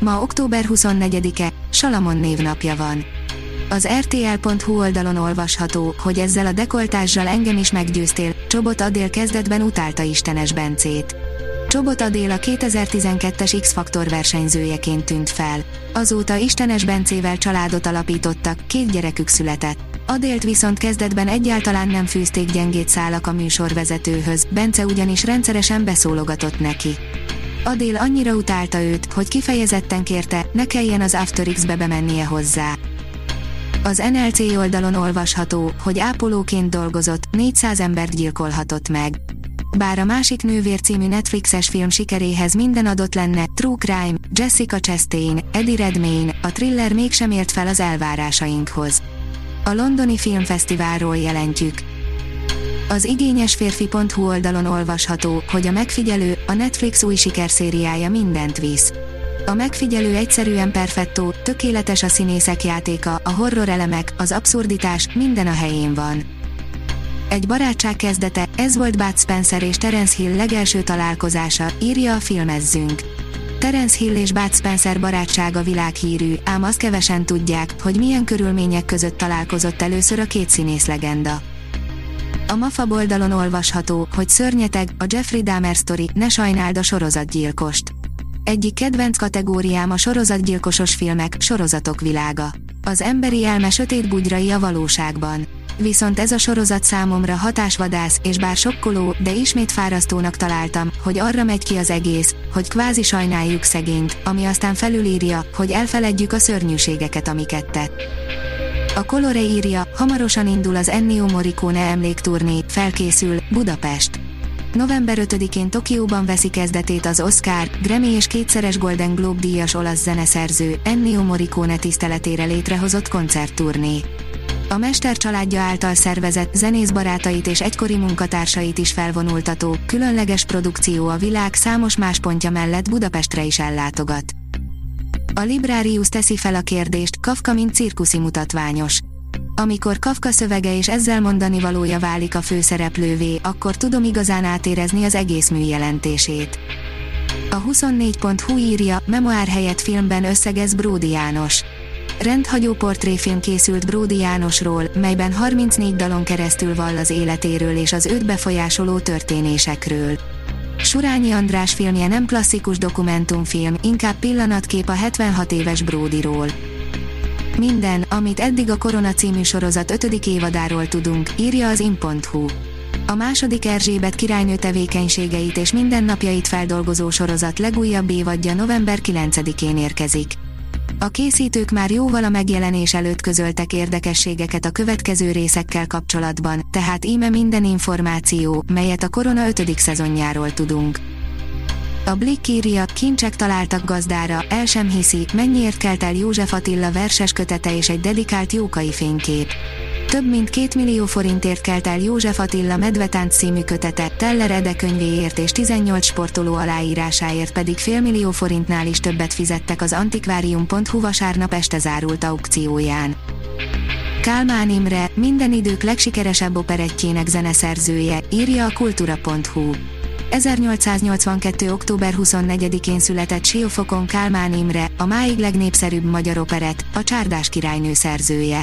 Ma október 24-e, Salamon névnapja van. Az rtl.hu oldalon olvasható, hogy ezzel a dekoltással engem is meggyőztél, Csobot Adél kezdetben utálta Istenes Bencét. Csobot Adél a 2012-es X-Faktor versenyzőjeként tűnt fel. Azóta Istenes Bencével családot alapítottak, két gyerekük született. Adélt viszont kezdetben egyáltalán nem fűzték gyengét szálak a műsorvezetőhöz, Bence ugyanis rendszeresen beszólogatott neki. Adél annyira utálta őt, hogy kifejezetten kérte, ne kelljen az After X-be bemennie hozzá. Az NLC oldalon olvasható, hogy ápolóként dolgozott, 400 embert gyilkolhatott meg. Bár a másik nővér című Netflixes film sikeréhez minden adott lenne, True Crime, Jessica Chastain, Eddie Redmayne, a thriller mégsem ért fel az elvárásainkhoz. A londoni filmfesztiválról jelentjük. Az igényes férfi.hu oldalon olvasható, hogy a megfigyelő, a Netflix új sikerszériája mindent visz. A megfigyelő egyszerűen perfettó, tökéletes a színészek játéka, a horror elemek, az abszurditás, minden a helyén van. Egy barátság kezdete, ez volt Bud Spencer és Terence Hill legelső találkozása, írja a filmezzünk. Terence Hill és Bud Spencer barátsága világhírű, ám azt kevesen tudják, hogy milyen körülmények között találkozott először a két színész legenda. A MAFA oldalon olvasható, hogy szörnyeteg, a Jeffrey Dahmer sztori, ne sajnáld a sorozatgyilkost. Egyik kedvenc kategóriám a sorozatgyilkosos filmek, sorozatok világa. Az emberi elme sötét bugyrai a valóságban. Viszont ez a sorozat számomra hatásvadász, és bár sokkoló, de ismét fárasztónak találtam, hogy arra megy ki az egész, hogy kvázi sajnáljuk szegényt, ami aztán felülírja, hogy elfeledjük a szörnyűségeket, amiket tett. A Colore írja, hamarosan indul az Ennio Morricone emlékturné, felkészül, Budapest. November 5-én Tokióban veszi kezdetét az Oscar, Grammy és kétszeres Golden Globe díjas olasz zeneszerző, Ennio Morricone tiszteletére létrehozott koncertturné. A mester családja által szervezett, zenész barátait és egykori munkatársait is felvonultató, különleges produkció a világ számos más pontja mellett Budapestre is ellátogat. A Librarius teszi fel a kérdést, Kafka mint cirkuszi mutatványos. Amikor Kafka szövege és ezzel mondani valója válik a főszereplővé, akkor tudom igazán átérezni az egész mű jelentését. A 24.hu írja, memoár helyett filmben összegez Bródi János. Rendhagyó portréfilm készült Bródi Jánosról, melyben 34 dalon keresztül vall az életéről és az őt befolyásoló történésekről. Surányi András filmje nem klasszikus dokumentumfilm, inkább pillanatkép a 76 éves Bródiról. Minden, amit eddig a Korona című sorozat 5. évadáról tudunk, írja az in.hu. A második Erzsébet királynő tevékenységeit és mindennapjait feldolgozó sorozat legújabb évadja november 9-én érkezik. A készítők már jóval a megjelenés előtt közöltek érdekességeket a következő részekkel kapcsolatban, tehát íme minden információ, melyet a Korona 5. szezonjáról tudunk. A Blick írja, kincsek találtak gazdára, el sem hiszi, mennyiért kelt el József Attila verses kötete és egy dedikált jókai fénykép. Több mint két millió forintért kelt el József Attila Medvetánc című kötete, Teller Ede könyvéért és 18 sportoló aláírásáért pedig félmillió forintnál is többet fizettek az antikvárium.hu vasárnap este zárult aukcióján. Kálmán Imre, minden idők legsikeresebb operettjének zeneszerzője, írja a kultura.hu. 1882. október 24-én született Siófokon Kálmán Imre, a máig legnépszerűbb magyar operett, a Csárdás királynő szerzője.